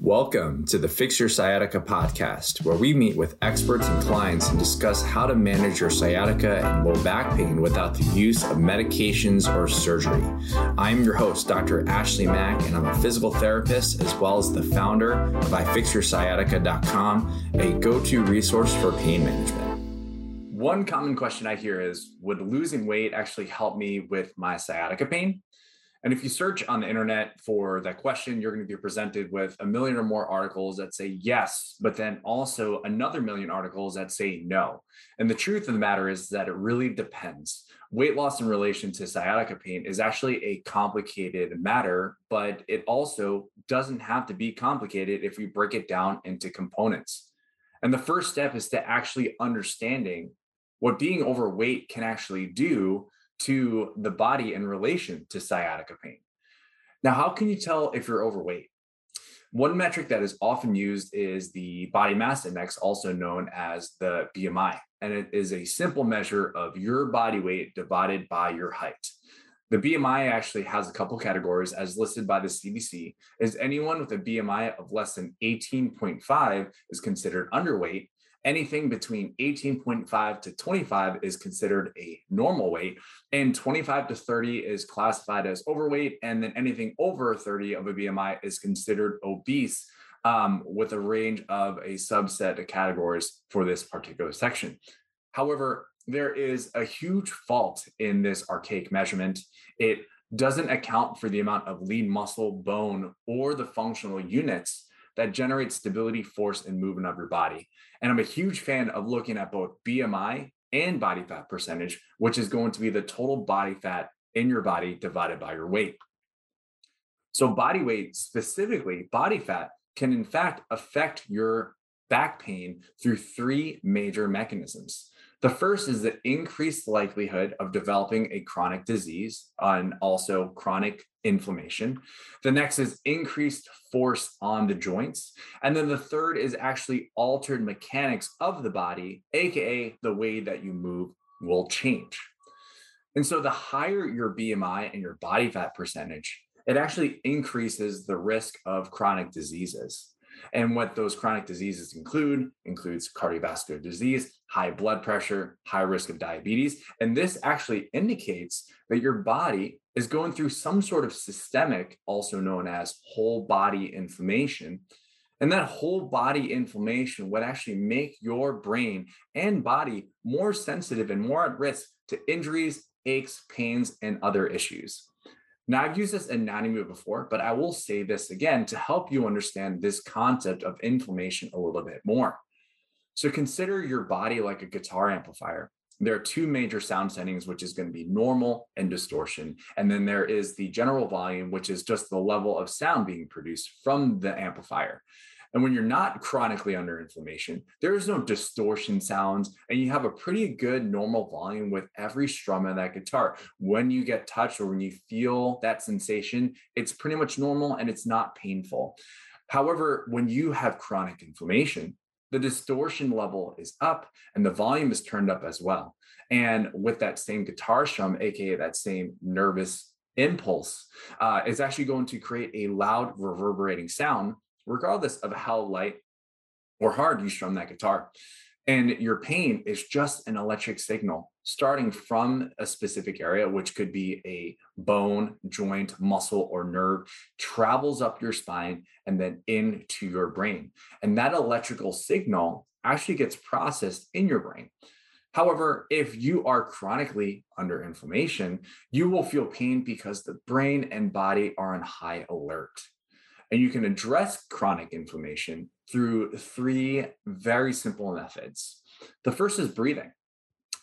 Welcome to the Fix Your Sciatica podcast, where we meet with experts and clients and discuss how to manage your sciatica and low back pain without the use of medications or surgery. I'm your host, Dr. Ashley Mack, and I'm a physical therapist as well as the founder of iFixYourSciatica.com, a go to resource for pain management. One common question I hear is Would losing weight actually help me with my sciatica pain? And if you search on the internet for that question, you're going to be presented with a million or more articles that say yes, but then also another million articles that say no. And the truth of the matter is that it really depends. Weight loss in relation to sciatica pain is actually a complicated matter, but it also doesn't have to be complicated if we break it down into components. And the first step is to actually understanding what being overweight can actually do to the body in relation to sciatica pain. Now, how can you tell if you're overweight? One metric that is often used is the body mass index, also known as the BMI, and it is a simple measure of your body weight divided by your height. The BMI actually has a couple categories as listed by the CDC. Is anyone with a BMI of less than 18.5 is considered underweight, anything between 18.5 to 25 is considered a normal weight and 25 to 30 is classified as overweight and then anything over 30 of a bmi is considered obese um, with a range of a subset of categories for this particular section however there is a huge fault in this archaic measurement it doesn't account for the amount of lean muscle bone or the functional units that generate stability, force, and movement of your body. And I'm a huge fan of looking at both BMI and body fat percentage, which is going to be the total body fat in your body divided by your weight. So, body weight, specifically body fat, can in fact affect your back pain through three major mechanisms. The first is the increased likelihood of developing a chronic disease and also chronic inflammation. The next is increased force on the joints. And then the third is actually altered mechanics of the body, AKA the way that you move will change. And so the higher your BMI and your body fat percentage, it actually increases the risk of chronic diseases. And what those chronic diseases include includes cardiovascular disease, high blood pressure, high risk of diabetes. And this actually indicates that your body is going through some sort of systemic, also known as whole body inflammation. And that whole body inflammation would actually make your brain and body more sensitive and more at risk to injuries, aches, pains, and other issues. Now, I've used this anatomy before, but I will say this again to help you understand this concept of inflammation a little bit more. So, consider your body like a guitar amplifier. There are two major sound settings, which is going to be normal and distortion. And then there is the general volume, which is just the level of sound being produced from the amplifier. And when you're not chronically under inflammation, there is no distortion sounds, and you have a pretty good normal volume with every strum of that guitar. When you get touched or when you feel that sensation, it's pretty much normal and it's not painful. However, when you have chronic inflammation, the distortion level is up and the volume is turned up as well. And with that same guitar strum, aka that same nervous impulse, uh, actually going to create a loud reverberating sound regardless of how light or hard you strum that guitar. And your pain is just an electric signal starting from a specific area, which could be a bone, joint, muscle, or nerve, travels up your spine and then into your brain. And that electrical signal actually gets processed in your brain. However, if you are chronically under inflammation, you will feel pain because the brain and body are on high alert. And you can address chronic inflammation through three very simple methods. The first is breathing.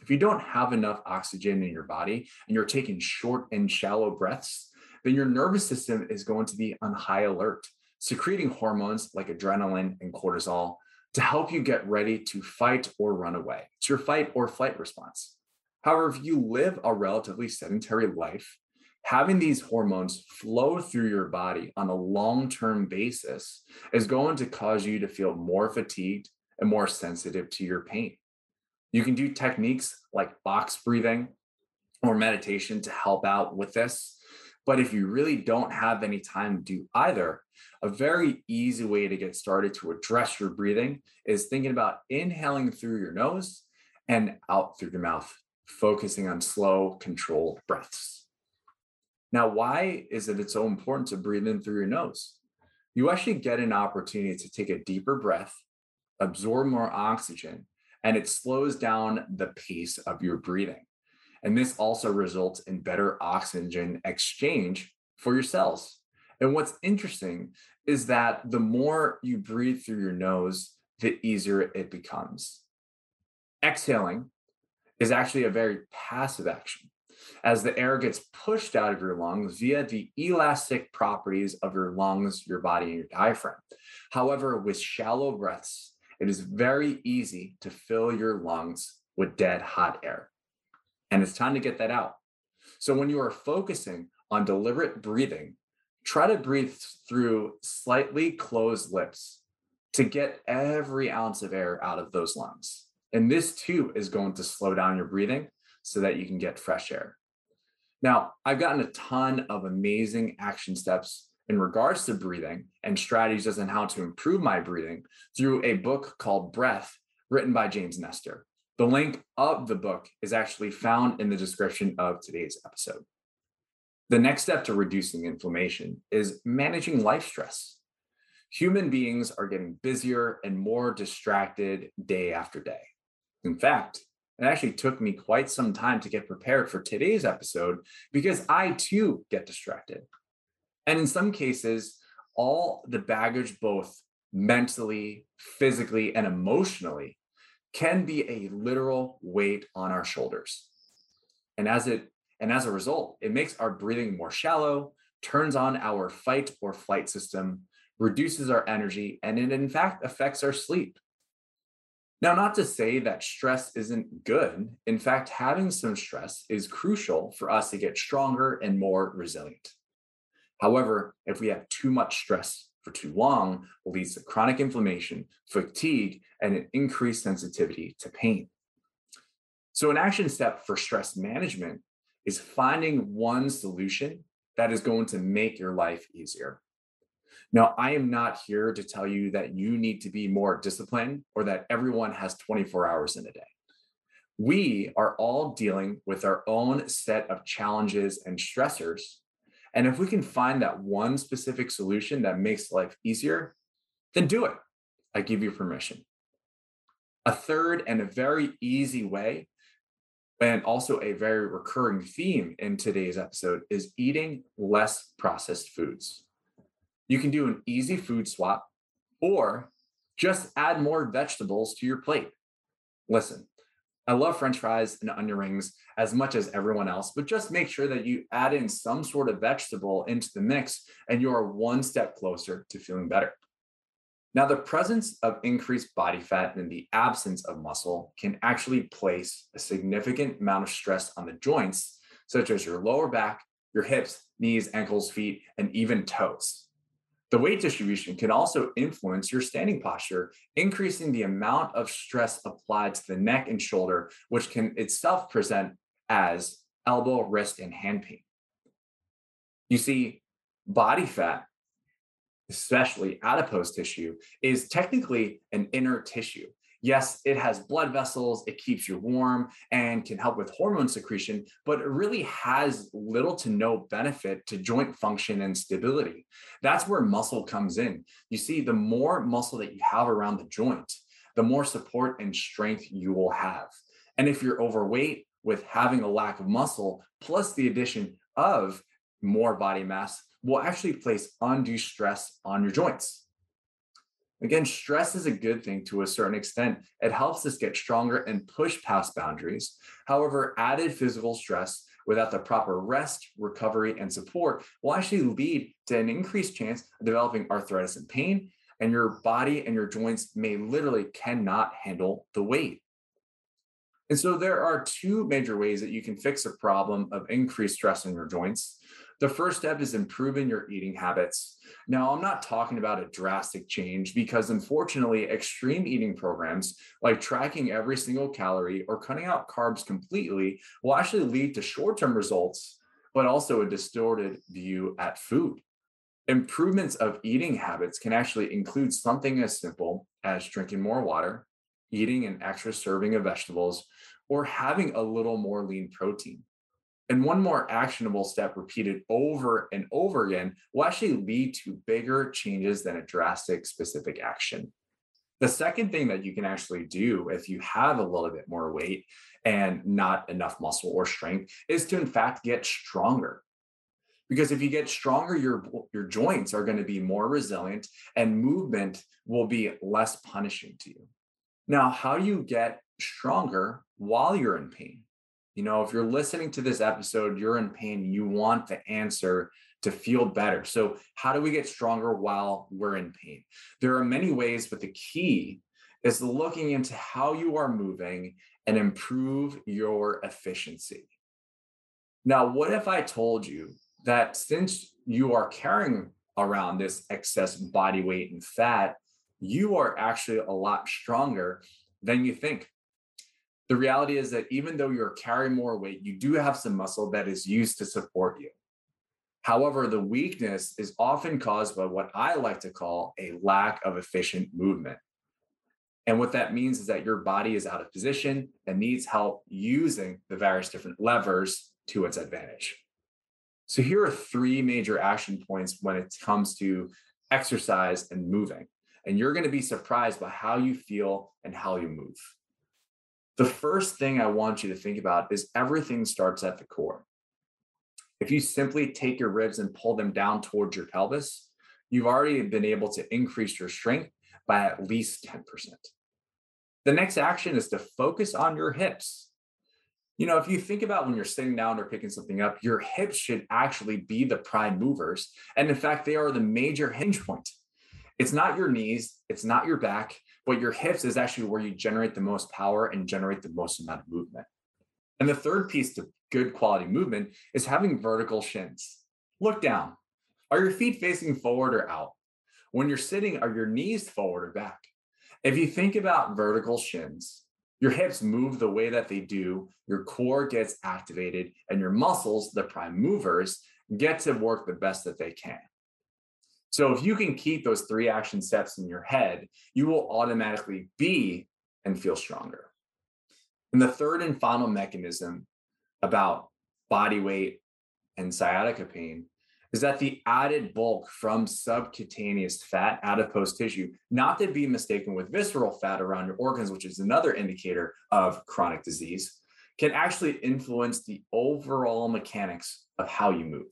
If you don't have enough oxygen in your body and you're taking short and shallow breaths, then your nervous system is going to be on high alert, secreting hormones like adrenaline and cortisol to help you get ready to fight or run away. It's your fight or flight response. However, if you live a relatively sedentary life, having these hormones flow through your body on a long term basis is going to cause you to feel more fatigued and more sensitive to your pain. You can do techniques like box breathing or meditation to help out with this. But if you really don't have any time to do either, a very easy way to get started to address your breathing is thinking about inhaling through your nose and out through your mouth, focusing on slow, controlled breaths. Now, why is it it's so important to breathe in through your nose? You actually get an opportunity to take a deeper breath, absorb more oxygen, and it slows down the pace of your breathing. And this also results in better oxygen exchange for your cells. And what's interesting is that the more you breathe through your nose, the easier it becomes. Exhaling is actually a very passive action as the air gets pushed out of your lungs via the elastic properties of your lungs, your body, and your diaphragm. However, with shallow breaths, it is very easy to fill your lungs with dead hot air. And it's time to get that out. So when you are focusing on deliberate breathing, try to breathe through slightly closed lips to get every ounce of air out of those lungs. And this too is going to slow down your breathing so that you can get fresh air. Now, I've gotten a ton of amazing action steps in regards to breathing and strategies on how to improve my breathing through a book called Breath, written by James Nestor. The link of the book is actually found in the description of today's episode. The next step to reducing inflammation is managing life stress. Human beings are getting busier and more distracted day after day. In fact, it actually took me quite some time to get prepared for today's episode because I too get distracted. And in some cases, all the baggage, both mentally, physically, and emotionally, can be a literal weight on our shoulders. And as it and as a result, it makes our breathing more shallow, turns on our fight or flight system, reduces our energy, and it in fact affects our sleep. Now, not to say that stress isn't good. In fact, having some stress is crucial for us to get stronger and more resilient. However, if we have too much stress for too long, it leads to chronic inflammation, fatigue, and an increased sensitivity to pain. So, an action step for stress management is finding one solution that is going to make your life easier. Now, I am not here to tell you that you need to be more disciplined or that everyone has 24 hours in a day. We are all dealing with our own set of challenges and stressors. And if we can find that one specific solution that makes life easier, then do it. I give you permission. A third and a very easy way, and also a very recurring theme in today's episode, is eating less processed foods. You can do an easy food swap or just add more vegetables to your plate. Listen, I love french fries and onion rings as much as everyone else, but just make sure that you add in some sort of vegetable into the mix and you are one step closer to feeling better. Now, the presence of increased body fat and the absence of muscle can actually place a significant amount of stress on the joints, such as your lower back, your hips, knees, ankles, feet, and even toes. The weight distribution can also influence your standing posture, increasing the amount of stress applied to the neck and shoulder, which can itself present as elbow, wrist, and hand pain. You see, body fat, especially adipose tissue, is technically an inner tissue, Yes, it has blood vessels, it keeps you warm and can help with hormone secretion, but it really has little to no benefit to joint function and stability. That's where muscle comes in. You see, the more muscle that you have around the joint, the more support and strength you will have. And if you're overweight with having a lack of muscle, plus the addition of more body mass, will actually place undue stress on your joints. Again, stress is a good thing to a certain extent. It helps us get stronger and push past boundaries. However, added physical stress without the proper rest, recovery, and support will actually lead to an increased chance of developing arthritis and pain, and your body and your joints may literally cannot handle the weight. And so there are two major ways that you can fix a problem of increased stress in your joints. The first step is improving your eating habits. Now, I'm not talking about a drastic change because unfortunately, extreme eating programs like tracking every single calorie or cutting out carbs completely will actually lead to short term results, but also a distorted view at food. Improvements of eating habits can actually include something as simple as drinking more water, eating an extra serving of vegetables, or having a little more lean protein. And one more actionable step repeated over and over again will actually lead to bigger changes than a drastic specific action. The second thing that you can actually do if you have a little bit more weight and not enough muscle or strength is to, in fact, get stronger. Because if you get stronger, your, your joints are going to be more resilient and movement will be less punishing to you. Now, how do you get stronger while you're in pain? You know, if you're listening to this episode, you're in pain, you want the answer to feel better. So, how do we get stronger while we're in pain? There are many ways, but the key is looking into how you are moving and improve your efficiency. Now, what if I told you that since you are carrying around this excess body weight and fat, you are actually a lot stronger than you think? The reality is that even though you're carrying more weight, you do have some muscle that is used to support you. However, the weakness is often caused by what I like to call a lack of efficient movement. And what that means is that your body is out of position and needs help using the various different levers to its advantage. So, here are three major action points when it comes to exercise and moving. And you're going to be surprised by how you feel and how you move. The first thing I want you to think about is everything starts at the core. If you simply take your ribs and pull them down towards your pelvis, you've already been able to increase your strength by at least 10%. The next action is to focus on your hips. You know, if you think about when you're sitting down or picking something up, your hips should actually be the prime movers. And in fact, they are the major hinge point. It's not your knees, it's not your back, but your hips is actually where you generate the most power and generate the most amount of movement. And the third piece to good quality movement is having vertical shins. Look down. Are your feet facing forward or out? When you're sitting, are your knees forward or back? If you think about vertical shins, your hips move the way that they do, your core gets activated, and your muscles, the prime movers, get to work the best that they can. So if you can keep those three action steps in your head, you will automatically be and feel stronger. And the third and final mechanism about body weight and sciatica pain is that the added bulk from subcutaneous fat, adipose tissue, not to be mistaken with visceral fat around your organs, which is another indicator of chronic disease, can actually influence the overall mechanics of how you move.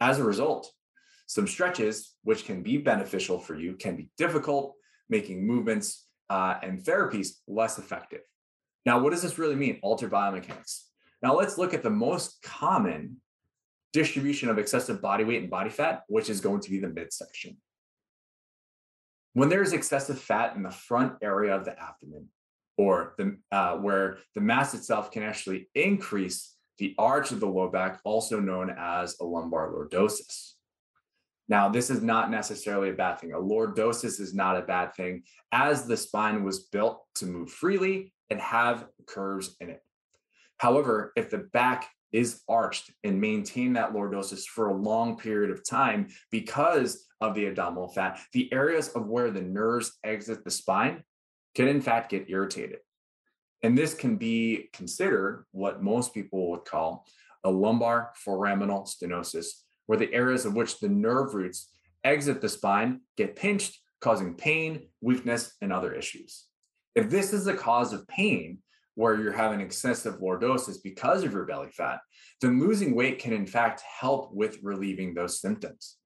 As a result, some stretches, which can be beneficial for you, can be difficult, making movements uh, and therapies less effective. Now, what does this really mean? Altered biomechanics. Now, let's look at the most common distribution of excessive body weight and body fat, which is going to be the midsection. When there's excessive fat in the front area of the abdomen, or the, uh, where the mass itself can actually increase the arch of the low back, also known as a lumbar lordosis. Now, this is not necessarily a bad thing. A lordosis is not a bad thing, as the spine was built to move freely and have curves in it. However, if the back is arched and maintain that lordosis for a long period of time because of the abdominal fat, the areas of where the nerves exit the spine can in fact get irritated. And this can be considered what most people would call a lumbar foraminal stenosis, where the areas of which the nerve roots exit the spine get pinched, causing pain, weakness, and other issues. If this is the cause of pain, where you're having excessive lordosis because of your belly fat, then losing weight can in fact help with relieving those symptoms.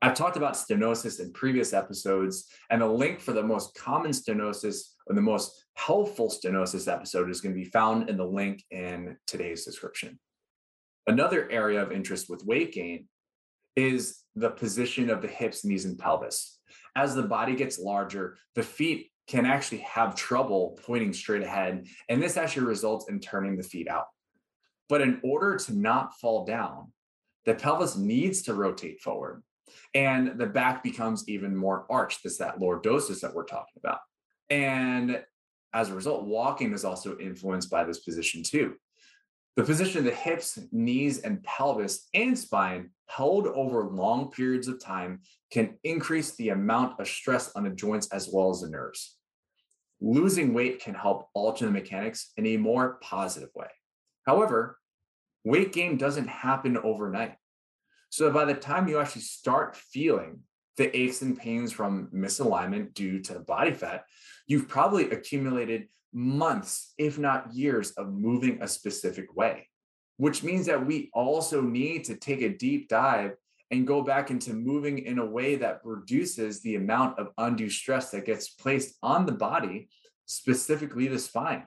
I've talked about stenosis in previous episodes, and the link for the most common stenosis or the most helpful stenosis episode is going to be found in the link in today's description. Another area of interest with weight gain is the position of the hips, knees, and pelvis. As the body gets larger, the feet can actually have trouble pointing straight ahead, and this actually results in turning the feet out. But in order to not fall down, the pelvis needs to rotate forward and the back becomes even more arched. This that lordosis that we're talking about. And as a result, walking is also influenced by this position too. The position of the hips, knees, and pelvis and spine held over long periods of time can increase the amount of stress on the joints as well as the nerves. Losing weight can help alter the mechanics in a more positive way. However, weight gain doesn't happen overnight. So by the time you actually start feeling the aches and pains from misalignment due to body fat, you've probably accumulated months, if not years, of moving a specific way, which means that we also need to take a deep dive and go back into moving in a way that reduces the amount of undue stress that gets placed on the body, specifically the spine.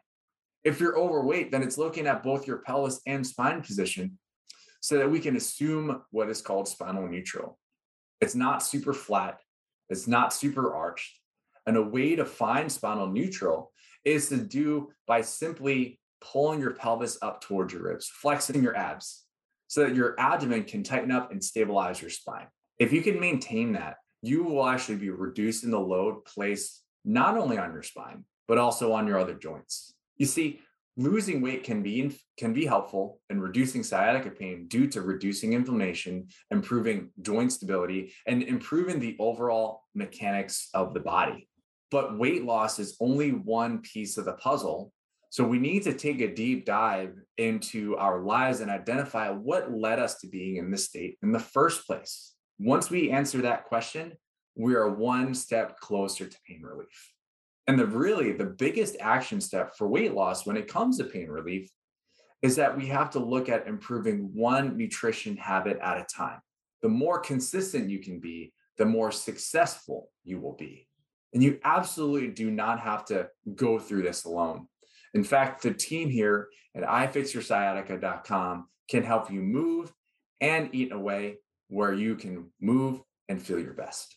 If you're overweight, then it's looking at both your pelvis and spine position so that we can assume what is called spinal neutral. It's not super flat, it's not super arched. And a way to find spinal neutral is to do by simply pulling your pelvis up towards your ribs, flexing your abs so that your abdomen can tighten up and stabilize your spine. If you can maintain that, you will actually be reducing the load placed not only on your spine, but also on your other joints. You see, losing weight can be can be helpful in reducing sciatica pain due to reducing inflammation improving joint stability and improving the overall mechanics of the body but weight loss is only one piece of the puzzle so we need to take a deep dive into our lives and identify what led us to being in this state in the first place once we answer that question we are one step closer to pain relief and the really the biggest action step for weight loss when it comes to pain relief is that we have to look at improving one nutrition habit at a time. The more consistent you can be, the more successful you will be. And you absolutely do not have to go through this alone. In fact, the team here at ifixyoursciatica.com can help you move and eat in a way where you can move and feel your best.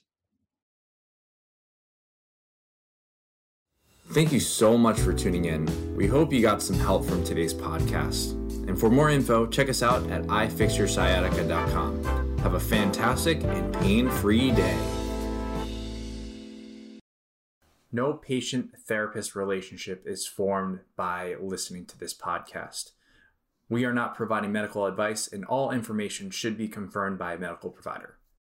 Thank you so much for tuning in. We hope you got some help from today's podcast. And for more info, check us out at ifixyoursciatica.com. Have a fantastic and pain free day. No patient therapist relationship is formed by listening to this podcast. We are not providing medical advice, and all information should be confirmed by a medical provider.